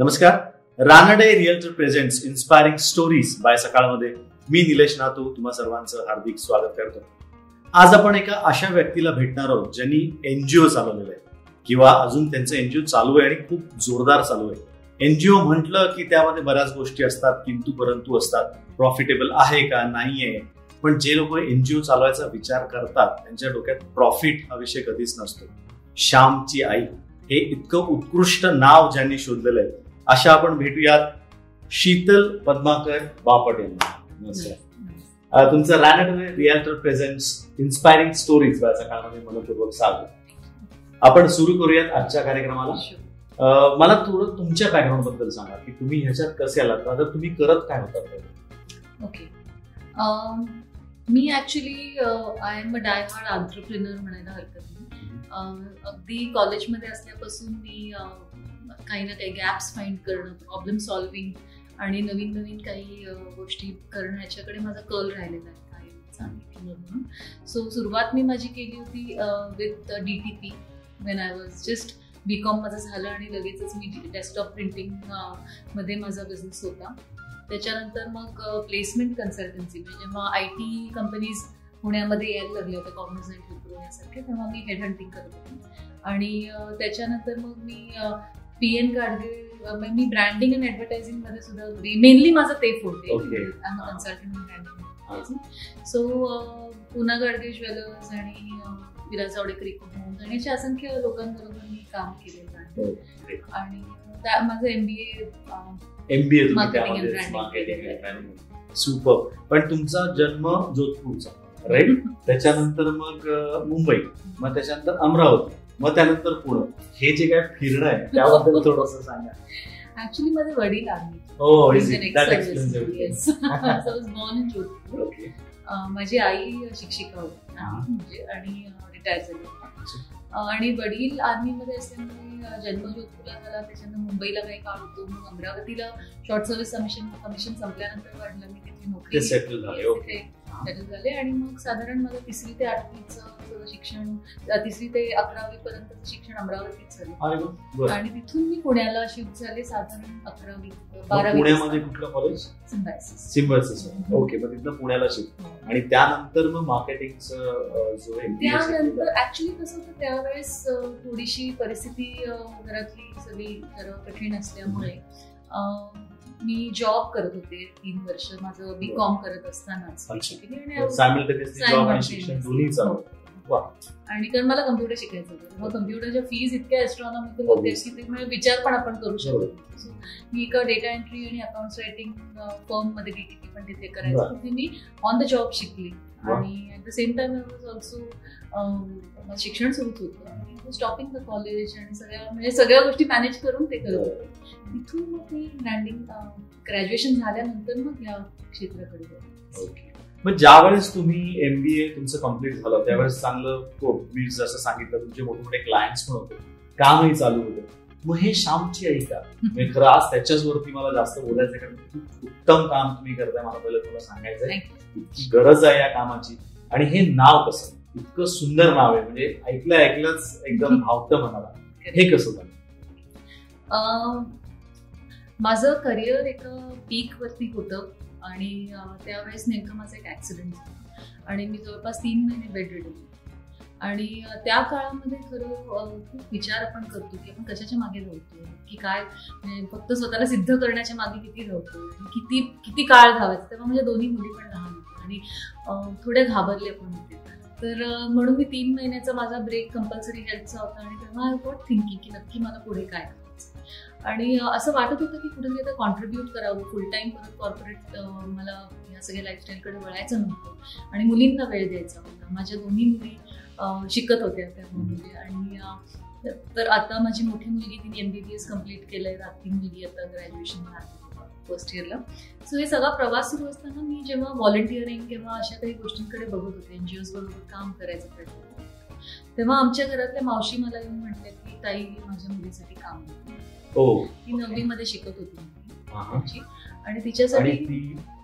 नमस्कार. Ranade realtor presents inspiring stories by सकाळमध्ये मी निलेश नातू तुम्हा सर्वांचं हार्दिक स्वागत करतो. आज आपण एका अशा व्यक्तीला भेटणार आहोत ज्यांनी एनजीओ चालवलेलं आहे. किंवा अजून त्यांचं एनजीओ चालू आहे आणि खूप जोरदार चालू आहे. एनजीओ म्हटलं की त्यामध्ये बऱ्याच गोष्टी असतात किंतु परंतु असतात. प्रॉफिटेबल आहे का? नाही आहे पण जे लोक एनजीओ चालवायचा विचार करतात त्यांच्या डोक्यात प्रॉफिट हा विषय कधीच नसतो. श्यामची आई. हे इतकं उत्कृष्ट नाव ज्यांनी शोधलेलं आहे अशा आपण भेटूयात शीतल पद्माकर बापट यांना. नमस्कार. तुमचं Ranade realtor presents inspiring stories या सकाळमध्ये मनपूर्वक स्वागत. आपण सुरू करूयात आजच्या कार्यक्रमाला. मला थोडं तुमच्या बॅकग्राऊंडबद्दल सांगा की तुम्ही ह्याच्यात कसे आलात? आता तुम्ही करत काय होता? Okay me actually I am a die hard entrepreneur म्हणायला हरकत नाही. अगदी कॉलेजमध्ये असल्यापासून मी काही ना काही गॅप्स फाइंड करणं प्रॉब्लेम सॉल्विंग आणि नवीन नवीन काही गोष्टी करणं ह्याच्याकडे माझा कल राहिलेला आहे काय सांगितलं म्हणून. सो सुरुवात मी माझी केली होती with D T P when I was just B com माझं झालं आणि लगेचच मी डेस्कटॉप प्रिंटिंगमध्ये माझा बिझनेस होता. त्याच्यानंतर मग प्लेसमेंट कन्सल्टन्सी म्हणजे जेव्हा आय टी कंपनीज पुण्यामध्ये यायला लागल्या होत्या कॉग्निझंट विप्रो यासारखे तेव्हा मी हेड हंटिंग करत होते. आणि त्याच्यानंतर मग मी पी एन गाडगे मी ब्रँडिंग अँड ॲडव्हर्टायझिंगमध्ये सुद्धा मेनली माझं होते. Consultant branding so Poona Gadgil jewellers आणि विलास जावडेकर इको होम्स आणि अशा असंख्य लोकांबरोबर मी काम केलेलं आहे. हो. आणि माझं एमबीए ब्रँडिंग सुपर पण तुमचा जन्म जोधपूरचा राईट त्याच्यानंतर मग मुंबई. मग त्याच्यानंतर अमरावती. मग त्यानंतर पुणे हे जे काय फिरणं आहे त्याबद्दल थोडस सांगा. ऍक्च्युली माझे वडील आर्मी हो अं, माझी आई शिक्षिका होती. म्हणजे आणि रिटायर झाली. अं, आणि वडील आर्मीमध्ये असल्यामुळे अं, जन्म जोधपूरला झाला. त्याच्यानंतर मुंबईला काही काळ होतो. मग अमरावतीला शॉर्ट सर्व्हिस कमिशन कमिशन संपल्यानंतर वाढलं. मी तिथे नोकरी सेटल झाले. ओके सेटल झाले. आणि मग साधारण माझं तिसरी ते आठवीचं शिक्षण अं, तिसरी ते अकरावी पर्यंतचं शिक्षण अमरावतीत झालं. आणि तिथून मी पुण्याला शिफ्ट झाले साधारण अकरावी बारावी पुण्यामध्ये कुठलं कॉलेज. सिम्बर्स ओके मग तिथनं पुण्याला शिफ्ट. आणि त्यानंतर मग मार्केटिंगचं जो त्यानंतर ऍक्च्युली कसं होतं त्यावेळेस थोडीशी परिस्थिती घरातली सगळी जरा कठीण असल्यामुळे मी जॉब करत होते तीन वर्ष. माझं बी कॉम करत असतानाच. basically. आणि आणि कारण मला कम्प्युटर शिकायचं होतं. मग कम्प्युटरच्या फीज इतक्या एस्ट्रॉनॉमिकल होते की ते म्हणजे विचार पण आपण करू शकतो मी एका डेटा एंट्री आणि अकाउंट रायटिंग फर्ममध्ये डीटीपी पण तिथे करायचं. तिथे मी ऑन द जॉब शिकली. आणि at the same time I was also शिक्षण सुरूच होतं. आणि स्टॉपिंग द कॉलेज आणि सगळ्या म्हणजे सगळ्या गोष्टी मॅनेज करून ते करत होते. तिथून मग मी ब्रँडिंग ग्रॅज्युएशन झाल्यानंतर मग या क्षेत्राकडे गेले. ओके. मग ज्यावेळेस तुम्ही एमबीए तुमचं कंप्लीट झालं त्यावेळेस चांगलं तो मी जसं सांगितलं तुमचे मोठे मोठे क्लायंट्स पण होते कामही चालू होतं. मग हे श्यामची आई का? म्हणजे खरं आज त्याच्याच वरती मला जास्त बोलायचं कारण खूप उत्तम काम तुम्ही करताय मला पहिलं तुला सांगायचं आहे इतकी गरज आहे या कामाची. आणि हे नाव कसं? इतकं सुंदर नाव आहे म्हणजे ऐकलं ऐकलंच एकदम भावतं मनाला. हे कसं झालं? अं, माझं करिअर एका पीक वरती होतं. आणि त्यावेळेस नेमकं माझं एक ऍक्सिडेंट झाला. आणि मी जवळपास तीन महिने बेडरेड रिडन आणि त्या काळामध्ये खरं खूप विचार आपण करतो की आपण कशाच्या मागे धावतो की काय म्हणजे फक्त स्वतःला सिद्ध करण्याच्या मागे किती धावतो किती किती काळ धावायचं? तेव्हा म्हणजे दोन्ही मुली पण लहान होत्या. आणि थोडे घाबरले पण होते. तर म्हणून मी तीन महिन्याचा माझा ब्रेक कंपल्सरी हेल्थचा होता आणि तेव्हा आय वॉट थिंकिंग की नक्की मला पुढे काय करायचं? आणि असं वाटत होतं की कुठेतरी आता कॉन्ट्रीब्यूट करावं. फुल टाईम परत कॉर्पोरेट मला या सगळ्या लाईफस्टाईलकडे वळायचं नव्हतं. आणि मुलींना वेळ द्यायचा होता. माझ्या दोन्ही मुली शिकत होत्या त्या मुली आणि तर आता माझी मोठी मुलगी तिने M B B S complete केलंय. ती मुलगी आता ग्रॅज्युएशन फर्स्ट इयरला सो हे सगळा प्रवास सुरू असताना मी जेव्हा व्हॉलेंटिअरिंग किंवा अशा काही गोष्टींकडे बघत होते एन जी ओज बरोबर काम करायचं प्रयत्न तेव्हा आमच्या घरातल्या मावशी मला येऊन म्हटल्या की ताई माझ्या मुलीसाठी काम करते हो ती नववी मध्ये शिकत होती. आणि तिच्यासाठी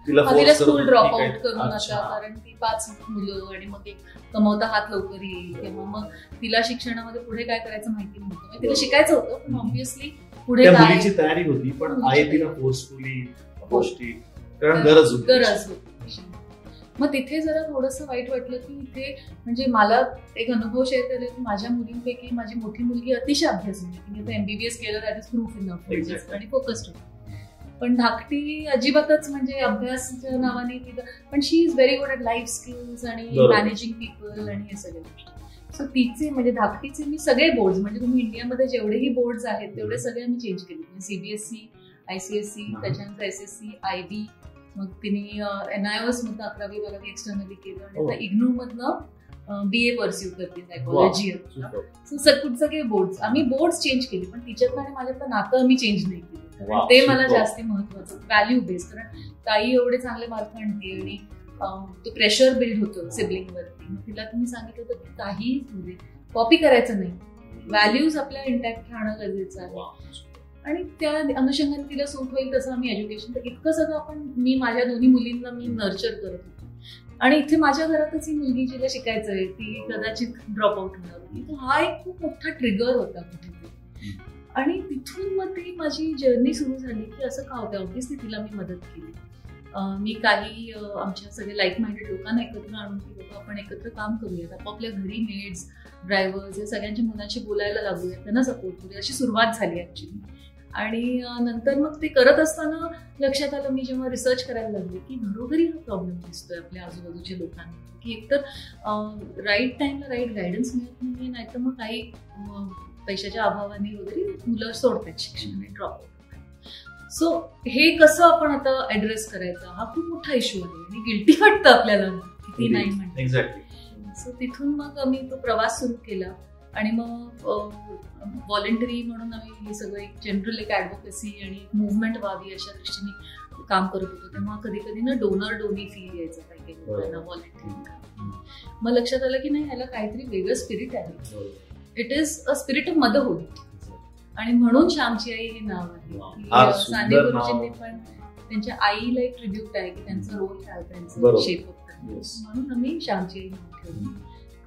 तिला स्कूल ड्रॉप आउट करून. आता कारण ती पाच मुलं आणि मग एक कमवता हात लवकर येईल किंवा मग तिला शिक्षणामध्ये पुढे काय करायचं माहिती नव्हतं म्हणजे तिला. शिकायचं होतं पण हम्म. ऑब्व्हियसली पुढे मुलीची तयारी होती पण आई. तिला फोर्सफुली गोष्टी कारण गरज गरज होती मग तिथे जरा थोडस वाईट वाटलं की इथे म्हणजे मला एक अनुभव शेअर केला की माझ्या मुलींपैकी माझी मोठी मुलगी अतिशय अभ्यास होती तिने एमबीबीएस केलं दॅट इज प्रूफ इन. आणि फोकस्ड पण धाकटी अजिबातच म्हणजे अभ्यासच्या नावाने पण she is very good at life skills आणि. मॅनेजिंग पीपल आणि हे सगळे गोष्टी सो तिचे म्हणजे धाकटीचे मी सगळे बोर्ड म्हणजे तुम्ही इंडियामध्ये जेवढेही बोर्ड्स आहेत तेवढे सगळे आम्ही चेंज केले म्हणजे सीबीएसई आयसीएससी हा. त्याच्यानंतर S S C I B मग तिने एन आय एस मधनं अकरावी बारावी एक्सटर्नली केलं. आणि हो. आता इग्नू मधनं बी ए परस्यू करते सायकोलॉजी. सो सगळे बोर्ड आम्ही बोर्ड चेंज केली पण तिच्यातलं आणि माझ्यातलं नातं आम्ही चेंज नाही केलं. ते मला. जास्ती महत्वाचं व्हॅल्यू बेस्ड कारण ताई एवढे चांगले मार्क आणते आणि तो प्रेशर बिल्ड होतो सिबलिंग वरती मग तिला तुम्ही सांगितलं होतं की काही कॉपी करायचं नाही. व्हॅल्यूज आपल्या इंटॅक्ट राहणं गरजेचं आहे. आणि त्या अनुषंगाने तिला सूट होईल तसं आम्ही एज्युकेशन तर इतकं सगळं आपण मी माझ्या दोन्ही मुलींना मी नर्चर करत होते. आणि इथे माझ्या घरातच ही मुलगी जिला शिकायचं आहे ती कदाचित ड्रॉप आउट होणार होती. तर हा एक खूप मोठा ट्रिगर होता कुठेतरी. आणि तिथून मग ती माझी जर्नी सुरू झाली की असं का होतं ऑब्विसली तिला मी मदत केली. मी काही आमच्या सगळे लाईक माइंडेड लोकांना एकत्र आणून की बाबा आपण एकत्र काम करूयात. आपापल्या घरी मेड्स ड्रायव्हर्स या सगळ्यांच्या मुलांशी बोलायला लागूया त्यांना सपोर्ट करूया अशी सुरुवात झाली ॲक्च्युली आणि नंतर मग ते करत असताना लक्षात आलं मी जेव्हा रिसर्च करायला लागले की घरोघरी हा प्रॉब्लेम दिसतोय आपल्या आजूबाजूच्या लोकांना. की एकतर राईट टाइमला राईट गायडन्स मिळत नाही नाहीतर मग काही पैशाच्या अभावाने वगैरे मुलं सोडतात शिक्षण आणि ड्रॉप सो हे कसं आपण आता ऍड्रेस करायचं? हा खूप मोठा इश्यू आहे आणि गिल्टी वाटतं आपल्याला. किती नाही म्हणते एक्झॅक्टली सो तिथून मग आम्ही तो प्रवास सुरू केला. आणि मग व्हॉलेंटरी म्हणून आम्ही हे सगळं एक जनरल एक ॲडव्होकेसी आणि मुवमेंट व्हावी अशा दृष्टीने काम करत होतो. तेव्हा कधी कधी ना डोनर डोनी फील यायचं काही काही लोकांना व्हॉलेंटरी मग लक्षात आलं की नाही ह्याला काहीतरी वेगळं स्पिरिट आहे. It is a spirit of motherhood आणि म्हणून श्यामची आई हे नाव आहे. साने. गुरुजींनी पण त्यांच्या आईला एक ट्रिब्यूट आहे की त्यांचा रोल काय त्यांचं. शेप. म्हणून आम्ही श्यामची आई नाव ठेवलं.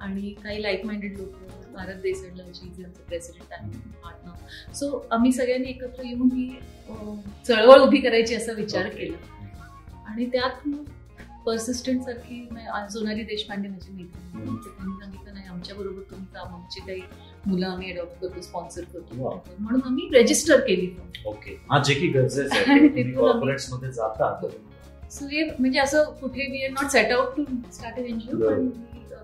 आणि काही लाईक माइंडेड लोक भारत देसाईलांची जे आमचे प्रेसिडेंट आहे सो आम्ही सगळ्यांनी एकत्र येऊन ही चळवळ उभी करायची असा विचार केला. आणि त्यात पर्सिस्टंट सारखी सोनाली देशपांडे माझी मैत्रीण हम्म. तर त्यांनी सांगितलं नाही आमच्या बरोबर तुम्ही काम आमची काही मुलं आम्ही अडॉप्ट करतो स्पॉन्सर करतो. म्हणून आम्ही रेजिस्टर केली. ओके. जे की गरजेचं सो हे म्हणजे असं कुठे we are not set out to start a NGO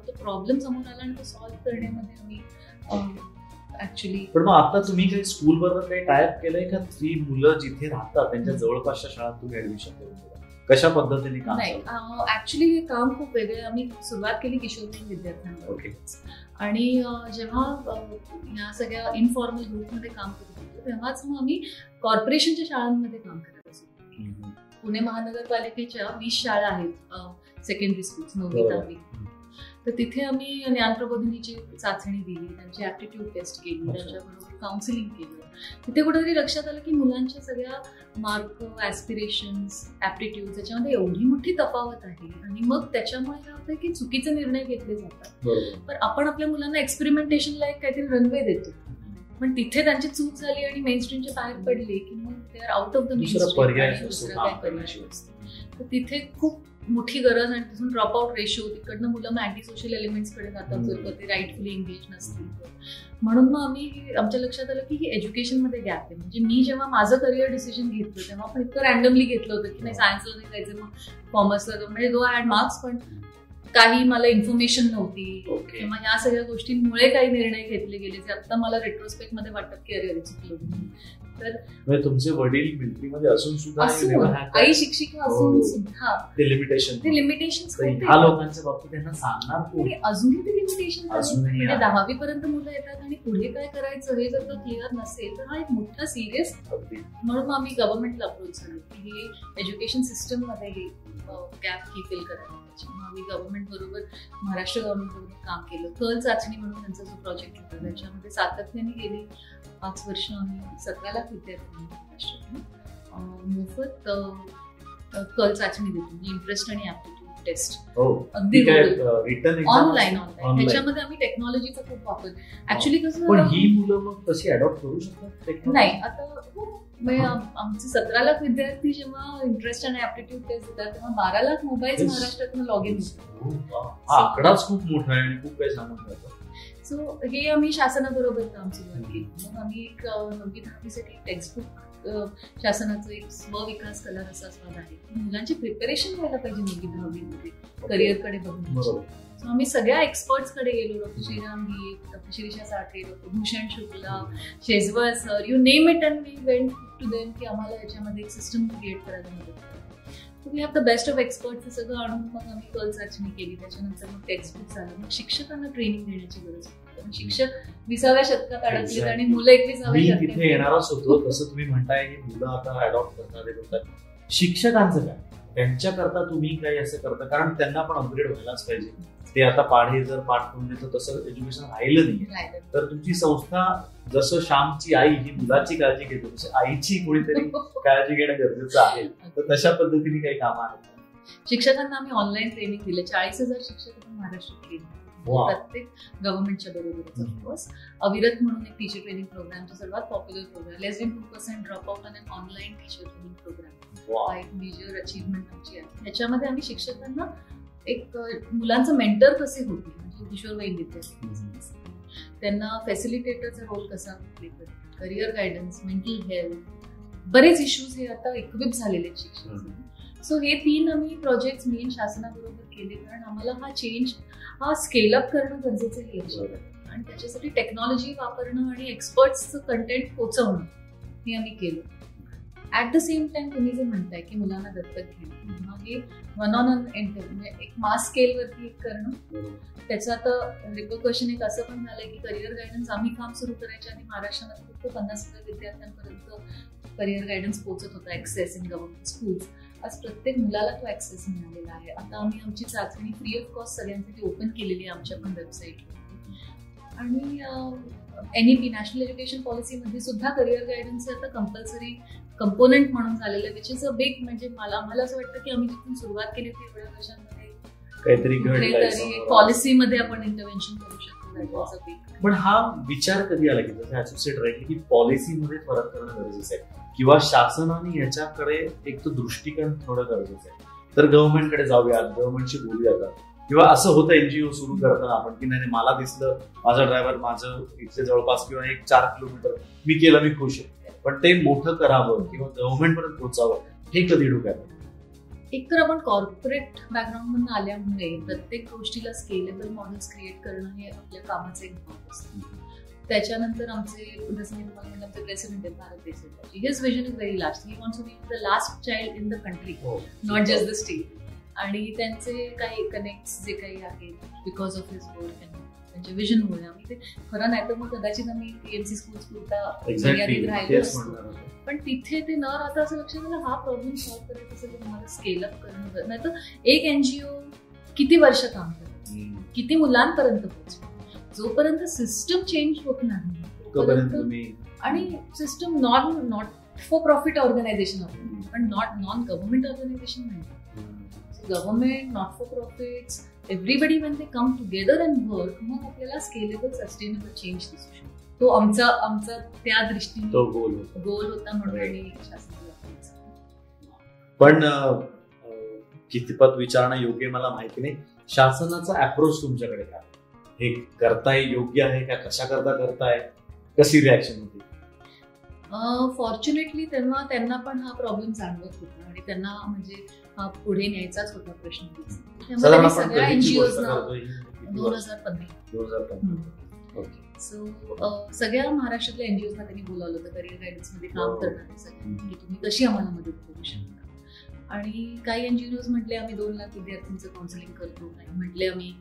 तो प्रॉब्लेम समोर आला आणि तो सॉल्व्ह करण्यामध्ये आम्ही ऍक्च्युली पण मग आता तुम्ही काही स्कूल बरोबर काही टायप केलंय का ती मुलं जिथे राहतात त्यांच्या जवळपासच्या शाळात तुम्ही ऍडमिशन करून कशा पद्धतीने काम नाही? ऍक्च्युली हे काम खूप वेगळं. आम्ही सुरुवात केली किशोरवयीन विद्यार्थ्यांना ओके आणि जेव्हा या सगळ्या इनफॉर्मल ग्रुपमध्ये काम करत होतो तेव्हाच मग आम्ही कॉर्पोरेशनच्या शाळांमध्ये काम करत असतो. पुणे महानगरपालिकेच्या वीस शाळा आहेत सेकंडरी स्कूल्स नववी बरोबर. दहावी तर तिथे आम्ही ज्ञान प्रबोधिनीची चाचणी दिली त्यांची ऍप्टिट्यूड टेस्ट केली. त्यांच्याबरोबर काउन्सिलिंग केलं. तिथे कुठेतरी लक्षात आलं की मुलांच्या सगळ्या मार्क ऍस्पिरेशन्स ऍप्टिट्यूड याच्यामध्ये एवढी मोठी तफावत आहे. आणि मग त्याच्यामुळे काय होतं की चुकीचे निर्णय घेतले जातात. पण आपण आपल्या मुलांना एक्सपेरिमेंटेशनला एक काहीतरी रनवे देतो. पण तिथे त्यांची चूक झाली आणि मेन स्ट्रीमच्या बाहेर पडले की मग ते are out of the main stream दुसरा काय पर्याय. नसतो. तर तिथे खूप मोठी गरज आणि तिथून ड्रॉप आउट रेशो तिकडनं मुलं मग अँटी सोशल एलिमेंट्सकडे जातात. जर का ते राईटफुली एंगेज नसतील तर. म्हणून मग आम्ही आमच्या लक्षात आलं की ही एज्युकेशनमध्ये गॅप आहे म्हणजे मी जेव्हा माझं करिअर डिसिजन घेतलं तेव्हा पण इतकं रॅन्डमली घेतलं होतं की नाही सायन्सला नाही जायचं मग कॉमर्सला म्हणजे दो हॅड मार्क्स पण काही मला इन्फॉर्मेशन नव्हती. किंवा ह्या सगळ्या गोष्टींमुळे काही निर्णय घेतले गेले जे आता मला रेट्रोस्पेक्टमध्ये वाटतात की अरे चुकलो. म्हणजे तुमचे वडील मिलिटरीमध्ये असून सुद्धा आई शिक्षिका असून हो. सुद्धा. ते लिमिटेशन ते लिमिटेशन ह्या लोकांच्या बाबतीत त्यांना सांगणार अजूनही ते लिमिटेशन म्हणजे. दहावी पर्यंत मुलं येतात आणि पुढे काय करायचं हे जर का क्लिअर नसेल तर हा एक मोठा सिरियस म्हणून आम्ही गव्हर्नमेंटला अप्रोच झालो की हे एज्युकेशन सिस्टममध्ये हे गॅप ही फिल करायला पाहिजे. मग आम्ही गव्हर्नमेंट बरोबर महाराष्ट्र गव्हर्नमेंट बरोबर काम केलं. कल चाचणी म्हणून त्यांचा जो प्रोजेक्ट होता त्याच्यामध्ये सातत्याने गेली. पाच वर्ष आम्ही सतरा लाख विद्यार्थ्यांना महाराष्ट्रातून. मोफत कल चाचणी देतो. म्हणजे इंटरेस्ट आणि ऍप्टिट्यूड टेस्ट हो अगदी ऑनलाईन ऑनलाईन. त्याच्यामध्ये आम्ही टेक्नॉलॉजीचा खूप वापर. ऍक्च्युली कसं पण झालं? ही मुलं मग तशी अडॉप्ट करू शकतात? नाही आता हो, आमचे सतरा लाख विद्यार्थी जेव्हा इंटरेस्ट आणि ऍप्टिट्यूड टेस्ट देतात तेव्हा बारा लाख मोबाईल. महाराष्ट्रातून लॉग इन हो, आकडाच खूप मोठा आहे आणि खूप काही सांगून जातं सो हे आम्ही शासनाबरोबर काम सुरुवात केली मग आम्ही एक अ, नववी दहावीसाठी टेक्स्टबुक शासनाचं एक स्वविकास कला रसास्वाद आहे. मुलांची प्रिपरेशन व्हायला पाहिजे नववी दहावीमध्ये करिअरकडे बघून. So आम्ही सगळ्या एक्सपर्ट्सकडे गेलो डॉक्टर श्रीराम गी doctor Shirisha Sathe doctor Bhushan Shukla Shejwal sir you name it and we went to them की आम्हाला याच्यामध्ये एक सिस्टम क्रिएट करायला मदत करा. We have the best of expert हे सगळं आणून मग आम्ही कल चाचणी केली. त्याच्यानंतर मग टेक्स्टबुक झालं. मग शिक्षकांना ट्रेनिंग देण्याची गरज होती. शिक्षक विसाव्या शतकात अडकलेत आणि. मुलं एकविसाव्या शतकात तिथे येणारच होतो. तसं तुम्ही म्हणताय की मुलं आता अडॉप्ट करतात हे करतात शिक्षकांचं काय? त्यांच्याकरता तुम्ही काही असं करता? कारण त्यांना पण अपग्रेड व्हायलाच पाहिजे. ते आता पाढे जर पाठ देतं तसं एज्युकेशन राहिलं नाही. तर तुमची संस्था जसं श्यामची आई ही मुलाची काळजी घेते तशी आईची कोणीतरी काळजी घेणं गरजेचं आहे. तर तशा पद्धतीने काही कामं आहेत शिक्षकांना आम्ही ऑनलाईन ट्रेनिंग दिलं. चाळीस हजार शिक्षक महाराष्ट्रात ट्रेनिंग. प्रत्येक गव्हर्नमेंटच्या बरोबरच ऑफकोर्स अविरत म्हणून एक टीचर ट्रेनिंग प्रोग्रामचा सर्वात popular program less than two percent drop out आणि ऑनलाईन टीचर ट्रेनिंग प्रोग्राम. हा एक मेजर अचीवमेंट आमची आहे. ह्याच्यामध्ये आम्ही शिक्षकांना एक मुलांचं मेंटर कसे होतील म्हणजे किशोरवयीन विद्यार्थी त्यांना फॅसिलिटेटरचा रोल कसा करिअर गायडन्स मेंटल हेल्थ बरेच इश्यूज हे आता इक्विप झालेले आहेत शिक्षण सो हे तीन आम्ही प्रोजेक्ट मी आणि शासनाबरोबर केले कारण आम्हाला हा चेंज हा स्केल अप करणं गरजेचं आहे आणि त्याच्यासाठी टेक्नॉलॉजी वापरणं आणि एक्सपर्ट्सचं कंटेंट पोहोचवणं हे आम्ही केलं. ऍट द सेम टाइम तुम्ही जे म्हणताय की मुलांना दत्तक घेणं मग हे वन ऑन अन म्हणजे एक मास स्केलवरती एक करणं. त्याचं आता रिपोकशन एक असं पण झालंय की करिअर गायडन्स आम्ही काम सुरू करायच्या आधी महाराष्ट्रामध्ये फक्त पन्नास हजार विद्यार्थ्यांपर्यंत करिअर गायडन्स पोहोचत होता ऍक्सेस इन गव्हर्नमेंट स्कूल्स आज प्रत्येक मुलाला तो ऍक्सेस मिळालेला आहे. आता आम्ही आमची चाचणी फ्री ऑफ कॉस्ट सगळ्यांसाठी ओपन केलेली आहे आमच्या पण वेबसाईटवर आणि N E P national education पॉलिसीमध्ये सुद्धा करिअर गायडन्स आता कंपल्सरी कंपोनेंट म्हणून झालेलं विच इज अ बिग म्हणजे मला मला असं वाटतं की आम्ही जिथून सुरुवात केली होती एवढ्या वर्षांमध्ये काहीतरी पॉलिसीमध्ये आपण इंटरव्हेन्शन करू शकतो. पण हा विचार कधी आला की जसं ऍसोसिएट राहिली की पॉलिसीमध्ये फरक करणं गरजेचं आहे. किंवा शासनाने याच्याकडे एक तो दृष्टिकोन थोडं गरजेचं आहे. तर गव्हर्नमेंटकडे जाऊयात गव्हर्नमेंटशी बोलूयात किंवा असं होतं एनजीओ सुरू करताना आपण की नाही नाही, मला दिसलं माझा ड्रायव्हर माझं इथले जवळपास किंवा एक चार किलोमीटर मी केलं मी खुश आहे. पण ते मोठं करावं किंवा गव्हर्नमेंट पर्यंत पोहोचावं हे कधी डोक्यात? एक तर आपण कॉर्पोरेट बॅकग्राऊंड मधून आल्यामुळे प्रत्येक गोष्टीला स्केलेबल मॉडेल्स क्रिएट करणं हे आपल्या कामाचं एक भाग असतं. त्याच्यानंतर आमचे जसं मी तुम्हाला आमचे प्रेसिडेंट आहेत भारत देशाचे his vision is very last he wants to be the last child in the country not just the state आणि त्यांचे काही कनेक्ट जे काही आहेत बिकॉज ऑफ हिज वर्क त्यांच्या विजनमुळे आम्ही ते खरं नाही तर मग कदाचित आम्ही पीएमसी स्कूल्स पुरता मर्यादित राहिलो असतो. पण तिथे ते न राहता असं लक्षात आलं हा प्रॉब्लेम सॉल्व्ह करायचा असेल तर तुम्हाला स्केल अप करणं नाही तर एक एनजीओ किती वर्ष काम करत. किती मुलांपर्यंत पोहोचतो? जोपर्यंत सिस्टम चेंज होत नाही आणि system non not for profit organisation पण नॉट नॉन गव्हर्नमेंट ऑर्गनायझेशन नाही. Government not for profits everybody when they come together and work मग आपल्याला स्केलेबल सस्टेनेबल चेंज दिसू शकतो. तो आमचा आमचा त्या दृष्टीने तो गोल होता. गोल होता म्हणून आणि. पण कितपत विचारणं योग्य मला माहिती नाही. शासनाचा अप्रोच तुमच्याकडे काय? हे करताय योग्य आहे का? कशा करता करताय? कशी रिॲक्शन होती? फॉर्च्युनेटली तेव्हा त्यांना पण हा प्रॉब्लेम जाणवत होता. आणि त्यांना म्हणजे पुढे न्यायचाच होता प्रश्न सगळ्या एनजीओ दोन? हजार पंधरा. सो सगळ्या महाराष्ट्रातल्या एनजीओना त्यांनी बोलावलं होतं करिअर गायडन्समध्ये काम हो. करणारे की तुम्ही कशी आम्हाला मदत करू शकता आणि काही एनजीओज म्हटले आम्ही दोन लाख विद्यार्थ्यांचं काउन्सिलिंग करतो काही म्हटले आम्ही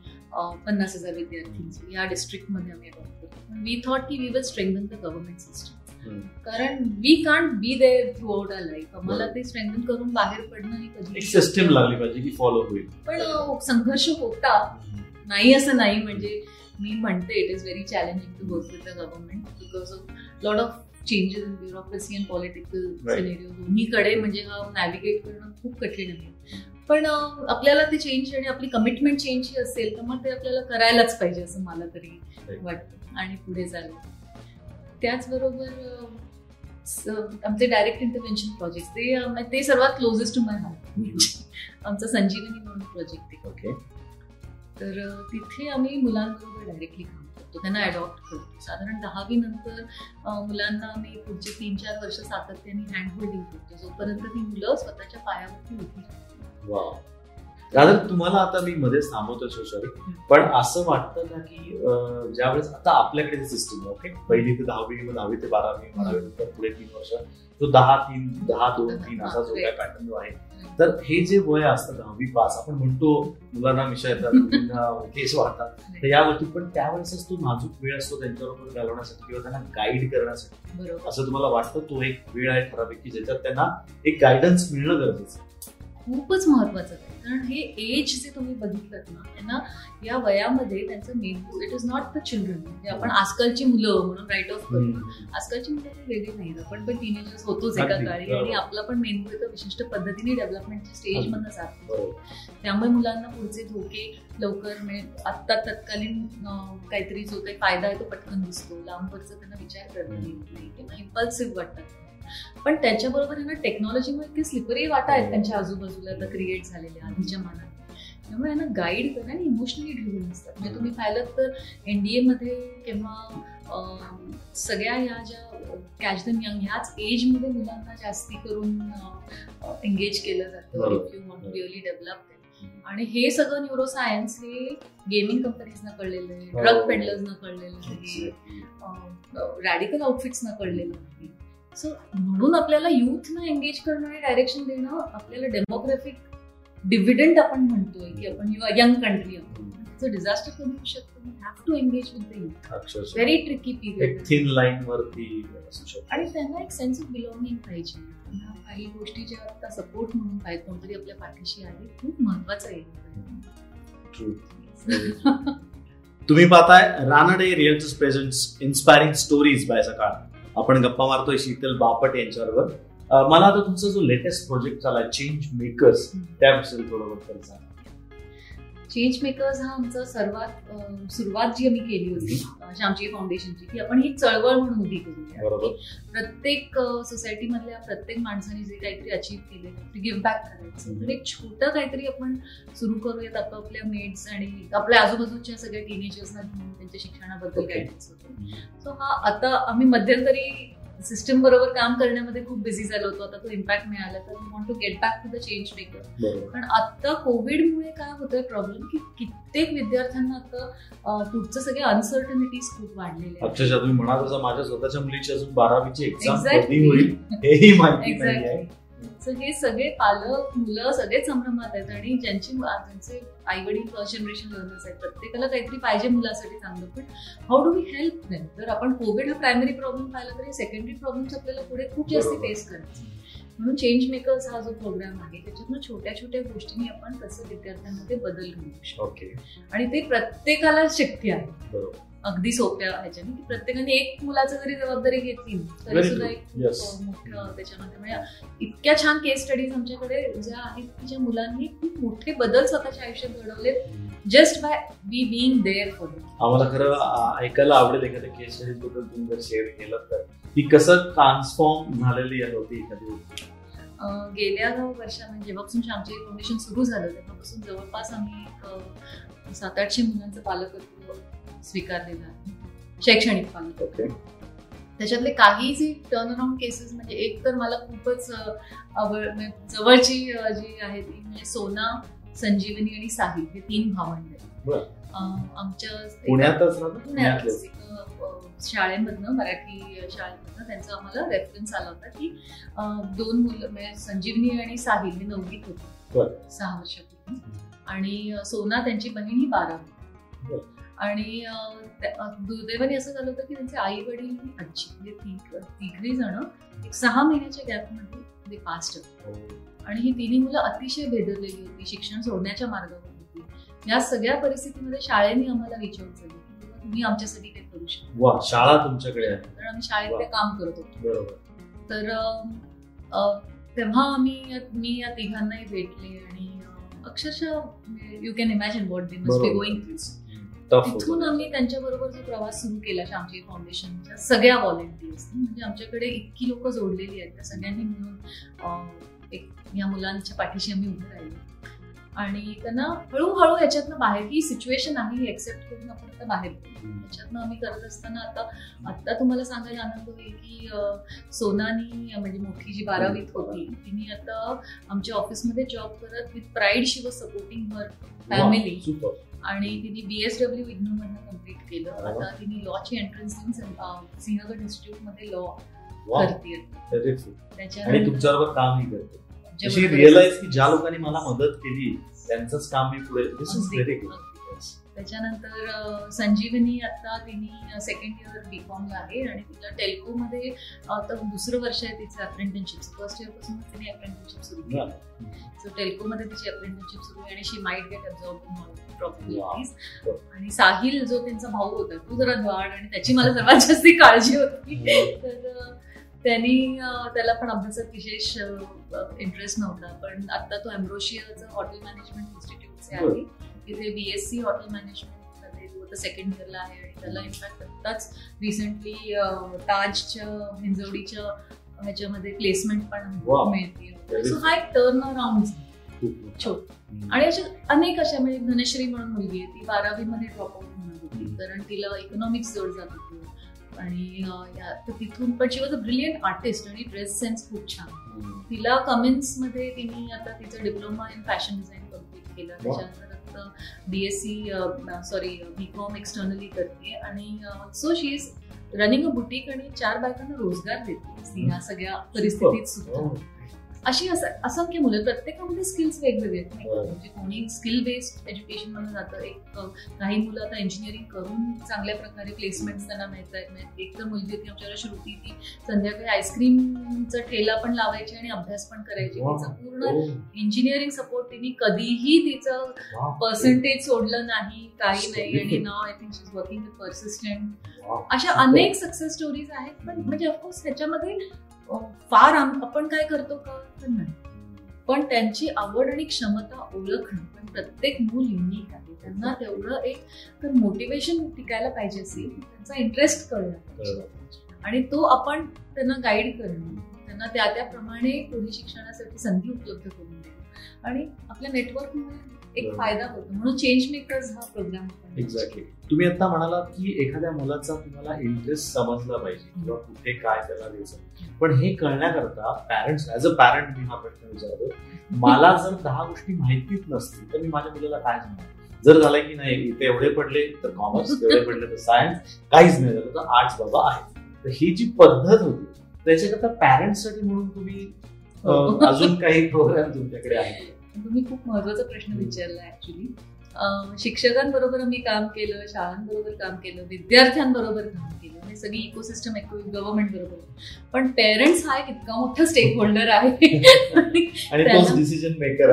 पन्नास हजार विद्यार्थ्यांचं या डिस्ट्रिक्टमध्ये आम्ही adopt करतो वी थॉट की we will strengthen the government system. कारण we can't be there throughout our life आम्हाला ते स्ट्रेंथन करून बाहेर पडणं हे कधी सिस्टीम लागली पाहिजे की फॉलो होईल. पण अं, संघर्ष होता. नाही असं नाही म्हणजे मी म्हणते it is very challenging to work with the government because of lot of changes in bureaucracy and political. Scenario दोन्हीकडे म्हणजे हा नॅव्हिगेट करणं खूप कठीण आहे. पण अं, आपल्याला ते चेंज आणि आपली कमिटमेंट चेंज असेल तर मग ते आपल्याला करायलाच पाहिजे असं मला तरी वाटतं. आणि पुढे चालेल त्याचबरोबर आमचे डायरेक्ट इंटरव्हेन्शन प्रोजेक्ट ते ते सर्वात क्लोजेस्ट टू माय हार्ट आमचा संजीवनी म्हणून प्रोजेक्ट ओके तर तिथे आम्ही मुलांबरोबर डायरेक्टली काम करतो. त्यांना अडॉप्ट करतो. साधारण दहावी नंतर मुलांना आम्ही पुढचे तीन चार वर्ष सातत्याने हँड होल्डिंग करतो. जोपर्यंत ती मुलं स्वतःच्या पायावरती उभी राहतात. दादा तुम्हाला आता मी मध्येच थांबवतो सो सॉरी पण असं वाटतं ना की ज्यावेळेस आता आपल्याकडे सिस्टम आहे ओके पहिली ते दहावी मग दहावी ते बारावी बारावी नंतर पुढे तीन वर्ष जो दहा तीन दहा दोन तीन असा जो काय पॅटर्न जो आहे तर हे जे वय असतं दहावी पास आपण म्हणतो मुलांना मिशा येतात मुलींना केस वाढतात तर या गोष्टी पण त्यावेळेसच तो नाजूक वेळ असतो त्यांच्याबरोबर घालवण्यासाठी किंवा त्यांना गाईड करण्यासाठी. असं तुम्हाला वाटतं तो एक वेळ आहे ठराविक की ज्याच्यात त्यांना एक गायडन्स मिळणं गरजेचं आहे. खूपच महत्वाचं आहे. कारण हे एज जे तुम्ही बघितलं ना त्यांना या वयामध्ये त्यांचं मेंदू it is not the children म्हणजे आपण आजकालची मुलं म्हणून राईट ऑफ करतो आजकालची मुलं काही वेगळी नाहीत. आपण पण टीनेजर्स होतोच एका काळी. आणि आपला पण मेंदू एका विशिष्ट पद्धतीने डेव्हलपमेंटच्या स्टेज मधनं जातो त्यामुळे मुलांना पुढचे धोके लवकर म्हणजे आत्ता तत्कालीन काहीतरी जो काही फायदा आहे तो पटकन दिसतो. लांबवरचा त्यांना विचार करता येत नाही. किंवा इम्पल्सिव्ह वाटतात. पण त्याच्याबरोबर त्यांना टेक्नॉलॉजीमुळे इतके स्लिपरी वाटा आहेत त्यांच्या आजूबाजूला आता क्रिएट झालेले आधीच्या मानाने. त्यामुळे यांना गाईड करणं आणि इमोशनली ड्रिव्हन असतात. म्हणजे तुम्ही पाहिलं तर एनडीए मध्ये किंवा सगळ्या या ज्या कॅच द यंग ह्याच एजमध्ये मुलांना जास्ती करून एंगेज केलं जातं बरोबर. If you want really develop आणि हे सगळं न्यूरोसायन्स हे गेमिंग कंपनीजना कळलेलं आहे हो. ड्रग पेडलर्सना कळलेलं आहे रॅडिकल आउटफिट्सना कळलेलं आहे. सो म्हणून आपल्याला युथना एंगेज करणं आणि डायरेक्शन देणं आपल्याला डेमोग्राफिक डिव्हिडंड आपण म्हणतोय की आपण यंग कंट्री आहोत डिझास्टर कमी होऊ शकतो. Have to engage with the youth very tricky period thin line वरती असू शकतो. आणि त्यांना एक सेन्स ऑफ बिलॉंगिंग पाहिजे. त्यांना काही गोष्टी ज्या आता सपोर्ट म्हणून पाहिजे कोणतरी आपल्या पाठीशी आहे खूप महत्वाचं आहे. तुम्ही पाहताय Ranade realtors presents inspiring stories by Sakal आपण गप्पा मारतोय शीतल बापट यांच्याबरोबर. मला आता तुमचा जो लेटेस्ट प्रोजेक्ट चालला चेंज मेकर्स त्याविषयी थोडं बद्दल सांगा. चेंज मेकर्स हा आमचा सर्वात सुरुवात जी आम्ही केली होती श्यामची फाउंडेशनची की आपण ही चळवळ म्हणून उभी करूया बरोबर. की प्रत्येक सोसायटी मधल्या प्रत्येक माणसाने जे काहीतरी अचीव्ह केले ते गिव्ह बॅक करायचं. तर एक छोटं काहीतरी आपण सुरू करूयात आपापल्या मेड्स आणि आपल्या आजूबाजूच्या सगळ्या टीनेजर्सना घेऊन त्यांच्या शिक्षणाबद्दल. गायडन्स होतं सो हा आता आम्ही मध्यंतरी सिस्टम बरोबर काम करण्यामध्ये खूप बिझी झालो होतो. आता तो इम्पॅक्ट मिळाला तर want to get back to the change maker पण आता कोविडमुळे काय होतोय प्रॉब्लेम की कित्येक विद्यार्थ्यांना आता पुढचं सगळे अनसर्टनिटीज खूप वाढलेले. अक्षरशः तुम्ही म्हणाल तसं माझ्या स्वतःच्या मुलीची अजून बारावीची एक्झाम. कधी होईल हेही माहिती नाही सो हे सगळे पालक मुलं सगळेच संभ्रमात आहेत आणि ज्यांची ज्यांचे आई वडील फर्स्ट जनरेशन लर्नर्स आहेत प्रत्येकाला काहीतरी पाहिजे मुलासाठी चांगलं. पण how do we help them जर आपण कोविड हा प्रायमरी प्रॉब्लेम पाहिला तरी सेकंडरी प्रॉब्लेम्स आपल्याला पुढे खूप जास्त. फेस करायचे. म्हणून चेंज मेकर्स हा जो प्रोग्राम आहे त्याच्यातनं छोट्या छोट्या गोष्टींनी आपण कसं विद्यार्थ्यांमध्ये बदल घडवू शकतो. ओके आणि ते प्रत्येकाला शक्य आहे. बरोबर. अगदी सोप्या ह्याच्याने की प्रत्येकाने एक मुलाचं जरी जबाबदारी घेतली तरी सुद्धा. एक मोठं त्याच्यामध्ये म्हणजे इतक्या छान केस स्टडीज आमच्याकडे ज्या आहेत की ज्या मुलांनी खूप मोठे बदल स्वतःच्या आयुष्यात घडवले just by be being there for आम्हाला खरं ऐकायला आवडेल एखाद्या केस स्टडीजबद्दल तुम्ही जर शेअर केलं तर. ती कसं ट्रान्सफॉर्म झालेली होती एखादी. गेल्या वर्षा म्हणजे जेव्हापासून आमचे फाउंडेशन सुरू झालं तेव्हापासून जवळपास आम्ही एक सात आठशे मुलांचं पालकत्व स्वीकारलेलं आहे शैक्षणिक पालक त्याच्यातले काही जे टर्न अराउंड केसेस म्हणजे एक तर मला खूपच आवड म्हणजे जवळची जी आहे ती म्हणजे सोना संजीवनी आणि साहिल हे तीन भावंड. आहेत आमच्या शाळेमधनं मराठी शाळेमधनं त्यांचा आम्हाला रेफरन्स आला होता की दोन मुलं म्हणजे संजीवनी आणि साहिल हे नववीत होते. सहा वर्षापूर्वी. आणि सोना त्यांची बहीण ही बारावी. बरं. आणि दुर्दैवाने असं झालं होतं की त्यांचे आई वडील आजी म्हणजे तिघ तिघही जण एक सहा महिन्याच्या गॅपमध्ये ते पास्ट हो. आणि ही तिन्ही मुलं अतिशय भेदरलेली होती शिक्षण सोडण्याच्या मार्गावर होती. या सगळ्या परिस्थितीमध्ये शाळेने आम्हाला रिच आउट केलं की बाबा तुम्ही आमच्यासाठी काही करू शकता. शाळा तुमच्याकडे आहे. कारण आम्ही शाळेत काम करत होतो. तर तेव्हा आम्ही मी या तिघांनाही भेटले आणि अक्षरशः you can imagine what they must be going तिथून आम्ही त्यांच्याबरोबर जो प्रवास सुरू केला श्यामजी फाउंडेशनच्या सगळ्या व्हॉलेंटियर्स म्हणजे आमच्याकडे इतकी लोक जोडलेली आहेत त्या सगळ्यांनी मिळून एक या मुलांच्या पाठीशी आम्ही उभं राहिलो. आणि त्यांना हळूहळू याच्यातनं बाहेर ही सिच्युएशन आहे ही एक्सेप्ट करून आपण आता बाहेर त्याच्यातनं आम्ही करत असताना आता आता तुम्हाला सांगायला आनंद होईल की सोनानी म्हणजे मोठी जी बारावीत होती तिने आता आमच्या ऑफिसमध्ये जॉब करत with pride she was supporting her family आणि तिने बीएसडब्ल्यू इग्नू मधनं कंप्लीट केलं. आता तिने लॉची एंट्रन्स देऊन सिंहगड इन्स्टिट्यूटमध्ये लॉ करते. आणि तुमच्याबरोबर कामही करते. अशी रिअलाइज की ज्या लोकांनी मला मदत केली त्यांचंच काम मी पुढे दिस इज व्हेरी गुड त्याच्यानंतर संजीवनी आता तिने सेकंड इयर बी ला आहे आणि तिला टेल्को मध्ये आता दुसरं वर्ष आहे तिचं अप्रेंटिसशिप फर्स्ट इयरपासून तिने अप्रेंटिसशिप सुरू केली. सो टेल्को मध्ये तिची अप्रेंटिसशिप सुरू आहे आणि she might get absorb properties आणि साहिल जो त्यांचा भाऊ होता तो जरा द्वाड आणि त्याची मला सर्वात जास्त काळजी होती. तर त्यांनी त्याला पण अभ्यासात विशेष इंटरेस्ट नव्हता. पण आता तो एम्ब्रोशियाचं हॉटेल मॅनेजमेंट इन्स्टिट्यूटचे आहे. तिथे बीएससी हॉटेल मॅनेजमेंटमध्ये तो आता सेकंड इयरला आहे आणि त्याला इनफॅक्ट आत्ताच रिसेंटली ताजच्या हिंजवडीच्या ह्याच्यामध्ये प्लेसमेंट पण मिळते सो हा एक टर्न अराउंड छोट. आणि अशा अनेक अशा म्हणजे धनश्री म्हणून मुलगी आहे ती बारावी मध्ये ड्रॉप आउट होणार होती कारण तिला इकॉनॉमिक्स जवळ जात होती. आणि तिथून पण she was a brilliant artist आणि ड्रेस सेन्स खूप छान. तिला कमेंट्समध्ये तिने आता तिचं diploma in fashion design complete केलं. त्याच्यानंतर आता BSc sorry B com externally करते आणि so she is running a boutique आणि चार बायकांना रोजगार देते. ह्या सगळ्या परिस्थितीत सुद्धा. oh. अशी असंख्य मुलं प्रत्येकामध्ये स्किल्स वेगवेगळे आहेत. म्हणजे कोणी स्किल बेस्ड एज्युकेशन म्हणून जातं. एक काही मुलं आता इंजिनिअरिंग करून चांगल्या प्रकारे प्लेसमेंट त्यांना मिळत आहेत एक तर मुलगी होती आमच्याकडे श्रुती ती संध्याकाळी आईस्क्रीमचा ठेला पण लावायची आणि अभ्यास पण करायची. तिचं पूर्ण इंजिनिअरिंग सपोर्ट तिने कधीही तिचं पर्सेंटेज सोडलं नाही काही नाही. आणि नाव I think she is working with persistent अशा अनेक सक्सेस स्टोरीज आहेत. पण म्हणजे ऑफकोर्स त्याच्यामध्ये फार आपण काय करतो का? नाही. पण त्यांची आवड आणि क्षमता ओळखणं पण प्रत्येक मूल युनिक आहे. त्यांना तेवढं एक तर मोटिवेशन टिकायला पाहिजे असेल त्यांचा इंटरेस्ट कळणं आणि तो आपण त्यांना गाईड करणं त्यांना त्या त्याप्रमाणे पुढे शिक्षणासाठी संधी उपलब्ध करून देणं. आणि आपल्या नेटवर्कमुळे एक फायदा होतो. म्हणून चेंज मेकर्स हा प्रोग्राम एक्झॅक्टली तुम्ही आता म्हणाला की एखाद्या मुलाचा तुम्हाला इंटरेस्ट समजला पाहिजे किंवा कुठे काय त्याला द्यायचं पण हे कळण्याकरता पॅरेंट्स ऍज अ पॅरेंट मी हा प्रश्न विचारतो मला जर दहा गोष्टी माहितीच नसतील तर मी माझ्या मुलाला काय सांगणार जर झालं की नाही इथे एवढे पडले तर कॉमर्स एवढे पडले तर सायन्स काहीच नाही झालं तर आर्ट्स बाबा आहे. तर ही जी पद्धत होती त्याच्याकरता पॅरेंट्ससाठी म्हणून तुम्ही हो. अजून काही प्रोग्राम तुमच्याकडे आहे तुम्ही खूप महत्त्वाचा प्रश्न विचारला ऍक्च्युली शिक्षकांबरोबर आम्ही काम केलं शाळांबरोबर काम केलं विद्यार्थ्यांबरोबर काम केलं हे सगळी इकोसिस्टम गव्हर्नमेंट बरोबर. पण पेरेंट्स हा एक इतका मोठा स्टेक होल्डर आहे.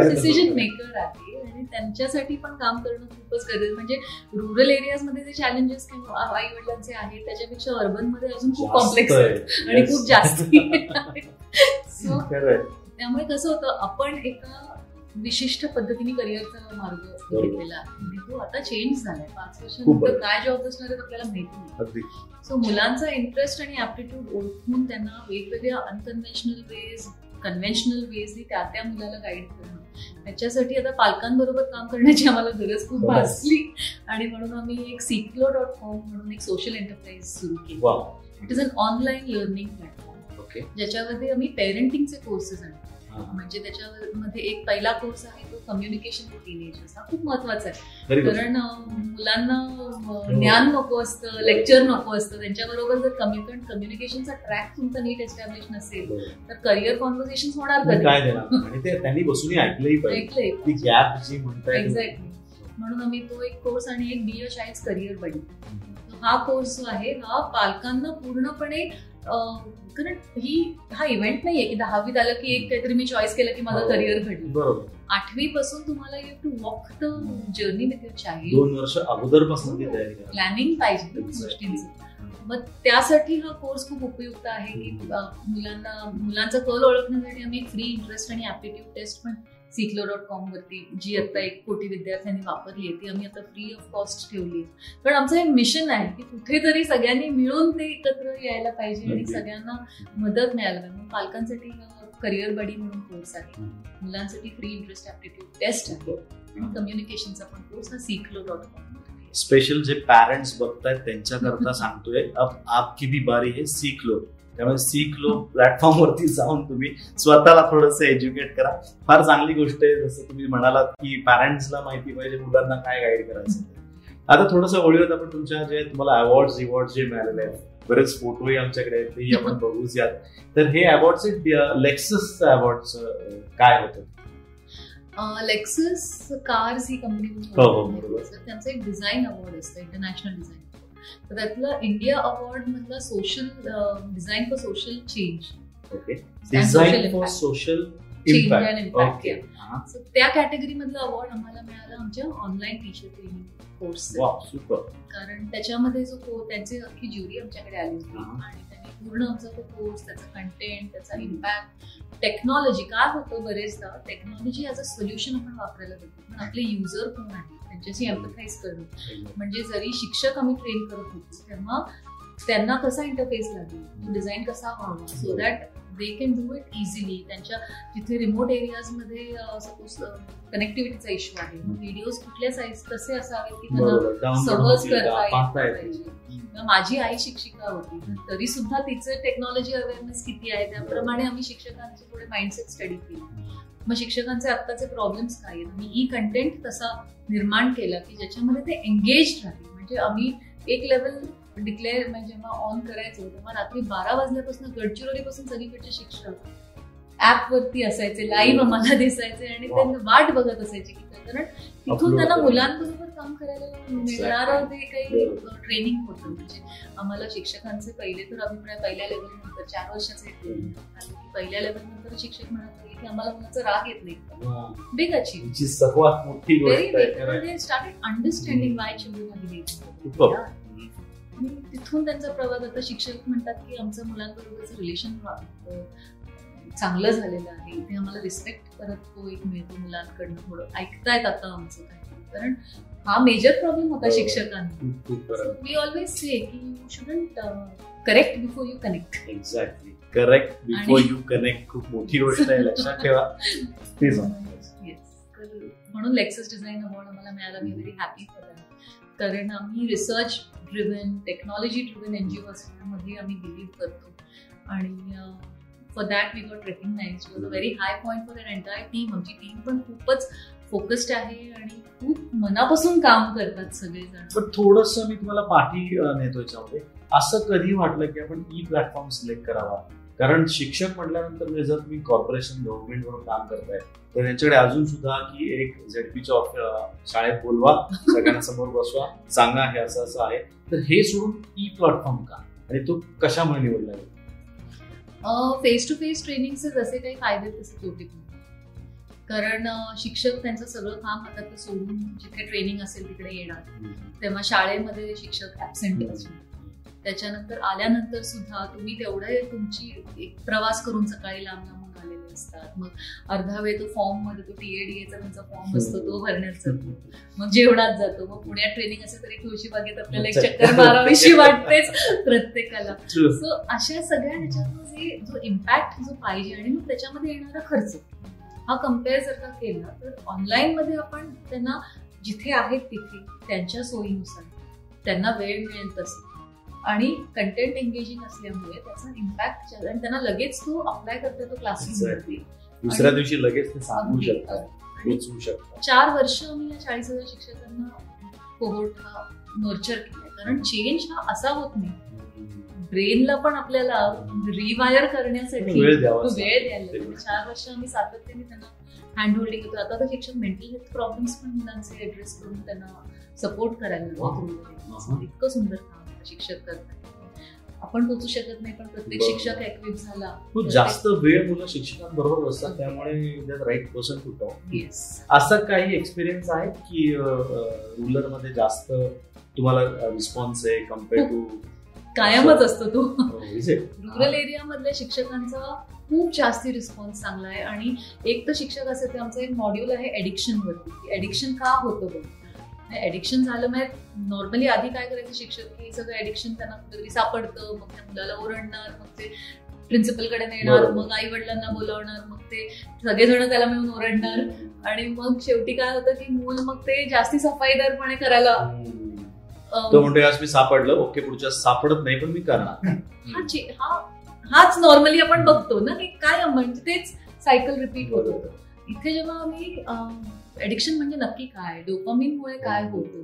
डिसिजन मेकर आहे. आणि त्यांच्यासाठी पण काम करणं खूपच गरजेचं म्हणजे रुरल एरियाजमध्ये जे चॅलेंजेस किंवा आई वडिलांचे आहेत त्याच्यापेक्षा अर्बनमध्ये अजून खूप कॉम्प्लेक्स आहेत. आणि खूप जास्त त्यामुळे कसं होतं आपण एका विशिष्ट पद्धतीने करिअरचा मार्ग घेतलेला आहे. तो आता चेंज झालाय. पाच वर्षानंतर काय जॉब असणार आहे आपल्याला माहिती नाही. सो मुलांचा इंटरेस्ट आणि ऍप्टिट्यूड ओळखून त्यांना वेगवेगळ्या अनकन्व्हेन्शनल वेज कन्व्हेन्शनल वेज त्या त्या मुलाला गाईड करणं. त्याच्यासाठी आता पालकांबरोबर काम करण्याची आम्हाला गरज खूप भासली. आणि म्हणून आम्ही एक सिक्लो डॉट कॉम म्हणून एक सोशल एंटरप्राइज सुरू केली. It is an online learning platform ज्याच्यामध्ये आम्ही पेरेंटिंगचे कोर्सेस आणतो. म्हणजे त्याच्यामध्ये एक पहिला कोर्स आहे तो कम्युनिकेशन विथ टीनेजर्स हा खूप महत्त्वाचा आहे. कारण मुलांना ज्ञान नको असतं लेक्चर नको असतं. त्यांच्याबरोबर जर कम्युनिकेशनचा ट्रॅक तुमचा नीट एस्टॅब्लिश नसेल तर करिअर कॉन्व्हर्सेशन होणार कधी? त्यांनी बसून ऐकलंही एक्झॅक्टली म्हणून आम्ही तो एक कोर्स आणि एक बी अ चाइल्ड करिअर बडी हा कोर्स जो आहे हा पालकांना पूर्णपणे कारण ही हा इव्हेंट नाहीये की दहावीत आलं की एक काहीतरी मी चॉईस केलं की माझं करिअर हो. घडलं. आठवी पासून तुम्हाला you to walk the journey with your child दोन वर्ष अगोदरपासून प्लॅनिंग पाहिजे गोष्टींचं. मग त्यासाठी हा कोर्स खूप उपयुक्त आहे की अ, मुलांना मुलांचा कल ओळखण्यासाठी आम्ही एक फ्री इंटरेस्ट आणि ऍप्टिट्यूड टेस्ट पण सिक्लो डॉट कॉम वरती जी आता एक कोटी विद्यार्थ्यांनी वापरली आहे ती आम्ही आता फ्री ऑफ कॉस्ट ठेवली आहे. पण आमचं हे मिशन आहे की कुठेतरी सगळ्यांनी मिळून ते एकत्र यायला पाहिजे आणि. सगळ्यांना मदत मिळायला पाहिजे. मग पालकांसाठी करिअर बडी म्हणून कोर्स आहे. मुलांसाठी फ्री इंटरेस्ट ऍप्टिट्यूड टेस्ट आहे. आणि कम्युनिकेशनचा पण कोर्स हा सिक्लो डॉट कॉम स्पेशल जे पॅरेंट्स बघतायत त्यांच्याकरता सांगतोय अब आपकी भी बारी हे सीख लो त्यामुळे सीख लो प्लॅटफॉर्म वरती जाऊन तुम्ही स्वतःला थोडस एज्युकेट करा. फार चांगली गोष्ट आहे जसं तुम्ही म्हणालात की पॅरेंट्सला माहिती पाहिजे मुलांना काय गाईड करायचं. आता थोडंसं ओळीवर आपण तुमच्या जे तुम्हाला अवॉर्ड रिवॉर्ड जे मिळालेले आहेत बरेच फोटोही आमच्याकडे आहेत तेही आपण बघूयात तर हे अवॉर्डचे लेक्सस अवॉर्ड काय होतं? लेक्सस कार्स ही कंपनी हो, हो. त्यांचं एक डिझाईन अवॉर्ड असतं इंटरनॅशनल डिझाईन तर त्यातलं इंडिया अवॉर्ड मधला social design for social change design for. Social impact. त्या कॅटेगरी मधलं अवॉर्ड आम्हाला मिळालं आमच्या ऑनलाईन टीचर ट्रेनिंग कोर्स कारण त्याच्यामध्ये जो त्यांची अख्खी ज्युरी आमच्याकडे आली होती. हा. आणि पूर्ण आमचा तो कोर्स त्याचा कंटेंट त्याचा इम्पॅक्ट टेक्नॉलॉजी काय होतं बरेचदा टेक्नॉलॉजी ॲज अ सोल्युशन आपण वापरायला जातो पण आपले युजर कोण आहे त्यांच्याशी एम्पथाईज करणं. म्हणजे जरी शिक्षक आम्ही ट्रेन करत होतो तेव्हा त्यांना कसा इंटरफेस लागेल? डिझाईन कसा व्हावा so that they can do it easily त्यांच्या जिथे रिमोट एरियाजमध्ये सपोज कनेक्टिव्हिटीचा इश्यू आहे व्हिडिओज कुठल्या साईज कसे असावेत की त्यांना सहज करता. मग माझी आई शिक्षिका होती तरी सुद्धा तिचं टेक्नॉलॉजी अवेअरनेस किती आहे? त्याप्रमाणे आम्ही शिक्षकांचे थोडे माइंडसेट स्टडी केले. मग शिक्षकांचे आत्ताचे प्रॉब्लेम्स काय आहेत? मी ई कंटेंट तसा निर्माण केला की ज्याच्यामध्ये ते एंगेज राहील. म्हणजे आम्ही एक लेवल डिक्लेअर म्हणजे जेव्हा ऑन करायचो तेव्हा रात्री बारा वाजल्यापासून गडचिरोलीपासून सगळीकडचे शिक्षक ऍप वरती असायचे लाईव्ह आम्हाला दिसायचे आणि. त्यांना वाट बघत असायचे की. कारण तिथून त्यांना. मुलांबरोबर काम करायला मिळणारं ते काही. ट्रेनिंग होतं. म्हणजे आम्हाला शिक्षकांचे पहिले तर अभिप्राय पहिल्या लेवल नंतर चार वर्षाचे पहिल्या लेवल नंतर शिक्षक म्हणत होते की आम्हाला मुलाचा राग येत नाही. बिग अचीव तुमची सर्वात मोठी गोष्ट स्टार्टेड अंडरस्टँडिंग वाय चिल्ड्रन आणि तिथून त्यांचा प्रवास आता शिक्षक म्हणतात की आमचं मुलांबरोबरचं रिलेशन चांगलं झालेलं आहे. ते आम्हाला रिस्पेक्ट करत तो एक मिळतो मुलांकडनं. थोडं ऐकतायत आता आमचं काही. कारण हा मेजर प्रॉब्लेम होता बरोबर. शिक्षकांना. वी ऑलवेज से की you shouldn't correct before you connect exactly correct before you connect खूप मोठी गोष्ट आहे. लक्षात ठेवा. म्हणून लेक्सस डिझाईन अवॉर्ड आम्हाला मिळाला. मी व्हेरी हॅपी फॉर कारण आम्ही research driven technology driven NGO असल्यामध्ये आम्ही बिलीव्ह करतो. आणि for that we got recognise was a very high point for an entire team आमची टीम पण खूपच फोकस्ड आहे आणि खूप मनापासून काम करतात सगळेजण. पण थोडस मी तुम्हाला पाठी नेतो याच्यामध्ये. असं कधी वाटलं की आपण ई प्लॅटफॉर्म सिलेक्ट करावा? कारण शिक्षक म्हटल्यानंतर म्हणजे जर तुम्ही कॉर्पोरेशन गव्हर्नमेंट म्हणून काम करताय तर यांच्याकडे अजून सुद्धा की एक झेडपीच्या शाळेत बोलवा सगळ्यांना समोर बसवा सांगा हे असं असं आहे. तर हे सोडून ई प्लॅटफॉर्म का? आणि तो कशामुळे निवडला? फेस टू फेस ट्रेनिंगचे जसे काही फायदे तसे तोटे. कारण शिक्षक त्यांचं सगळं काम हातात सोडून जिथे ट्रेनिंग असेल तिकडे येणार. तेव्हा शाळेमध्ये शिक्षक ऍबसेंट असणार. त्याच्यानंतर आल्यानंतर सुद्धा तुम्ही तेवढे तुमची एक प्रवास करून सकाळी लांब लांबून आलेले असतात. मग अर्धा वेळ तो फॉर्ममध्ये तो टीएडीएचा तुमचा फॉर्म असतो तो भरण्यात जातो मग जेवणात जातो. मग पुण्यात ट्रेनिंग असेल तरी तुळशी बागेत आपल्याला एक चक्कर मारावीशी वाटतेच प्रत्येकाला. सो अशा सगळ्या ह्याच्यातून जे जो इम्पॅक्ट जो पाहिजे आणि मग त्याच्यामध्ये येणारा खर्च. हा कंपेअर जर का केला तर ऑनलाईन मध्ये आपण त्यांना जिथे आहेत तिथे त्यांच्या सोयीनुसार त्यांना वेळ मिळेल तसं. आणि कंटेंट एंगेजिंग असल्यामुळे त्याचा इम्पॅक्ट आणि त्यांना लगेच तो अप्लाय करता येतो क्लासरूम वरती. दुसऱ्या दिवशी लगेच ते सांगू शकतात चार वर्ष मी या चाळीस हजार शिक्षकांना कोहोर्ट हा नर्चर केलाय. कारण चेंज हा असा होत नाही. ब्रेनला पण आपल्याला रिवायर करण्यासाठी वेळ तो द्यायला. चार वर्ष आम्ही सातत्याने त्यांना हँड होल्डिंग होतो आता तर शिक्षक मेंटल हेल्थ प्रॉब्लेम्स पण मुलांचे ऍड्रेस करून त्यांना सपोर्ट करायला इतकं सुंदर काम. शिक्षक करतात आपण पोचू शकत नाही पण प्रत्येक. शिक्षक ऍक्टिव्ह झाला. खूप जास्त वेळ मुलं शिक्षकांबरोबर बसतात त्यामुळे right person to talk yes असं काही एक्सपिरियन्स आहे की रुलरमध्ये जास्त तुम्हाला रिस्पॉन्स आहे कंपेअर टू कायमच असतो तो. हो, is it? रुरल एरियामधल्या शिक्षकांचा खूप जास्ती रिस्पॉन्स चांगला आहे आणि एक तर शिक्षक असे ते आमचं एक मॉड्यूल आहे एडिक्शन वरती. एडिक्शन का होतं बघ एडिक्शन झालं. म्हणजे नॉर्मली आधी काय करायचे शिक्षक? की सगळं एडिक्शन त्यांना कुठेतरी सापडतं. मग त्या मुलाला ओरडणार मग ते प्रिन्सिपलकडे नेणार. मग आई वडिलांना बोलावणार मग ते सगळेजण त्याला मिळून ओरडणार. आणि मग शेवटी काय होतं की मूल मग ते जास्ती सफाईदारपणे करायला तो म्हणतो आज मी सापडलं. ओके पुढच्या सापडत नाही पण मी करणार. हा हाच नॉर्मली आपण बघतो ना की काय म्हणजे तेच सायकल रिपीट होत होतं. इथे जेव्हा आम्ही एडिक्शन म्हणजे नक्की काय? डोपामिनमुळे काय होतं?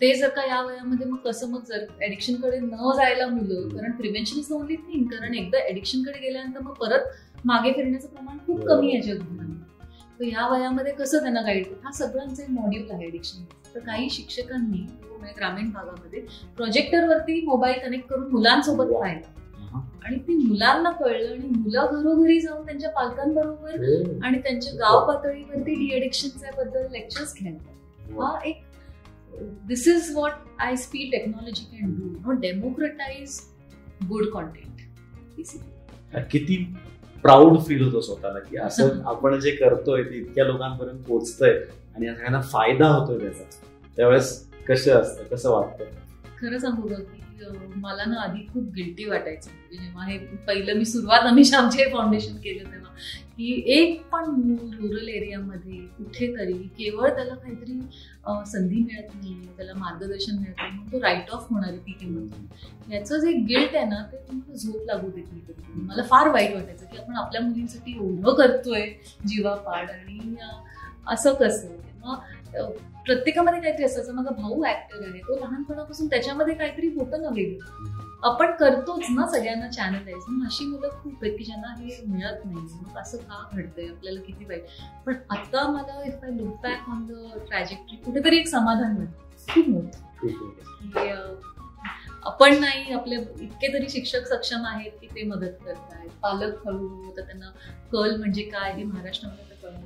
ते जर का या वयामध्ये मग कसं मग जर ऍडिक्शनकडे न जायला मुलं कारण प्रिव्हेन्शन इज ओनली थिंग कारण एकदा ऍडिक्शनकडे गेल्यानंतर मग परत मागे फिरण्याचं प्रमाण खूप कमी आहे जगभरात. तर या वयामध्ये कसं त्यांना गाईड हा सगळ्यांचं एक मॉड्यूल आहे ऍडिक्शन तर काही शिक्षकांनी ग्रामीण भागामध्ये प्रोजेक्टरवरती मोबाईल कनेक्ट करून मुलांसोबत. पाहिलं आणि ते मुलांना कळलं आणि मुलं घरोघरी जाऊन त्यांच्या पालकांबरोबर आणि त्यांच्या गाव पातळीवरती डी एडिक्शनच्या बद्दल लेक्चर्स घ्यायला हा एक this is what I स्पी technology can do no democratize good content किती प्राऊड फील होतो स्वतःला की असं आपण जे करतोय ते इतक्या लोकांपर्यंत पोहोचतंय आणि सगळ्यांना फायदा होतोय त्याचा. त्यावेळेस कसं असतं? कसं वाटतं? खरं सांगू का मला ना आधी खूप गिल्टी वाटायचं. म्हणजे जेव्हा हे पहिलं मी सुरुवात आम्ही आमचे फाउंडेशन केलं तेव्हा की एक पण मूल रुरल एरियामध्ये कुठेतरी केवळ त्याला काहीतरी संधी मिळत नाही त्याला मार्गदर्शन मिळत नाही तो राईट ऑफ होणार आहे ती किंमत. याचं जे गिल्ट आहे ना ते तुम्हाला झोप लागू देत नाही मला फार वाईट वाटायचं की आपण आपल्या मुलींसाठी एवढं करतोय जीवापाड आणि असं कसं? तेव्हा प्रत्येकामध्ये काहीतरी असायचं माझा भाऊ ऍक्टर आहे तो लहानपणापासून त्याच्यामध्ये काहीतरी होतं ना वेगळं. आपण करतोच ना सगळ्यांना चॅनलाइज मग अशी मुलं खूप आहेत की ज्यांना हे मिळत नाही. मग असं का घडतंय? आपल्याला किती वाईट. पण आता मला if I look back on the trajectory कुठेतरी एक समाधान मिळतं. खूप मोठं. आपण नाही आपले इतके तरी शिक्षक सक्षम आहेत की ते मदत करत आहेत पालक हळूहळू त्यांना कल म्हणजे काय हे महाराष्ट्रामध्ये आता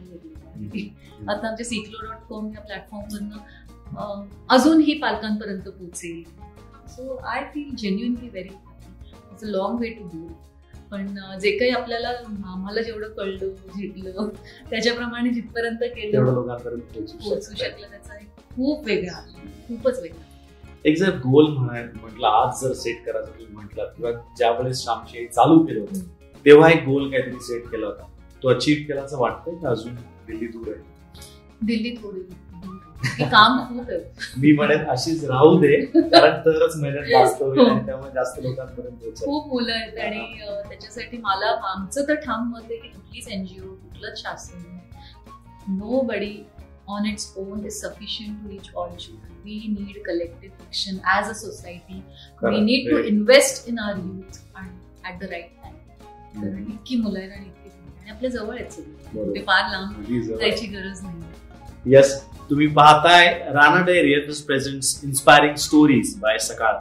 आहे आता आमच्या सिक्लो डॉट कॉम या प्लॅटफॉर्मवरनं अजूनही पालकांपर्यंत पोहोचेल. So I feel genuinely very it's a long way to do पण जे काही आपल्याला आम्हाला जेवढं कळलं झिटलं त्याच्याप्रमाणे जिथपर्यंत केलं पोहोचू शकलं. त्याचा एक खूप वेगळा खूपच वेगळा एक जर गोल म्हणाय म्हटलं आज जर सेट करायचं तुम्ही म्हटलं किंवा ज्या वेळेस श्यामशी चालू केलं होतं तेव्हा एक गोल काहीतरी सेट केला होता. तो अचीव्ह केला असं वाटतंय का अजून? दिल्ली दूर आहे. दिल्ली थोडी काम खूप आहे. मी म्हणेन अशीच राहू दे कारण तरच मेहनत जास्त होईल आणि त्यामुळे जास्त लोकांपर्यंत खूप मुलं आहेत आणि त्याच्यासाठी मला आमचं तर ठाम मत आहे की कुठलीच एनजीओ कुठलंच शासन nobody on its own is sufficient to reach all we need collective action as a society we Correct. Need to Very. Invest in our youth and at the right time कारण इतकी मुलं आहेत आणि इतकी आपल्या जवळ आहेत. ते फार लांब. जायची गरज नाही. येस तुम्ही पाहताय Ranade realtors presents inspiring stories by Sakal.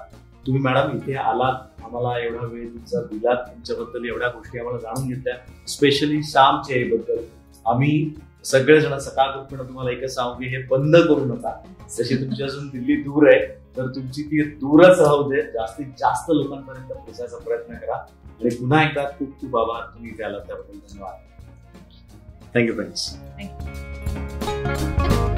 तुम्ही मॅडम इथे आलात आम्हाला एवढा वेळ तुमचा दिलात तुमच्याबद्दल एवढ्या गोष्टी आम्हाला जाणून घेतल्या स्पेशली श्यामबद्दल आम्ही सगळेजण सकाळ तुम्हाला एकच सांगू की हे बंद करू नका. जशी तुमची अजून दिल्ली दूर आहे तर तुमची ती दूरच राहू दे. जास्तीत जास्त लोकांपर्यंत पोहोचायचा प्रयत्न करा. आणि पुन्हा एकदा खूप खूप आभार. तुम्ही आलात त्याबद्दल धन्यवाद. Thank you friends Thank you.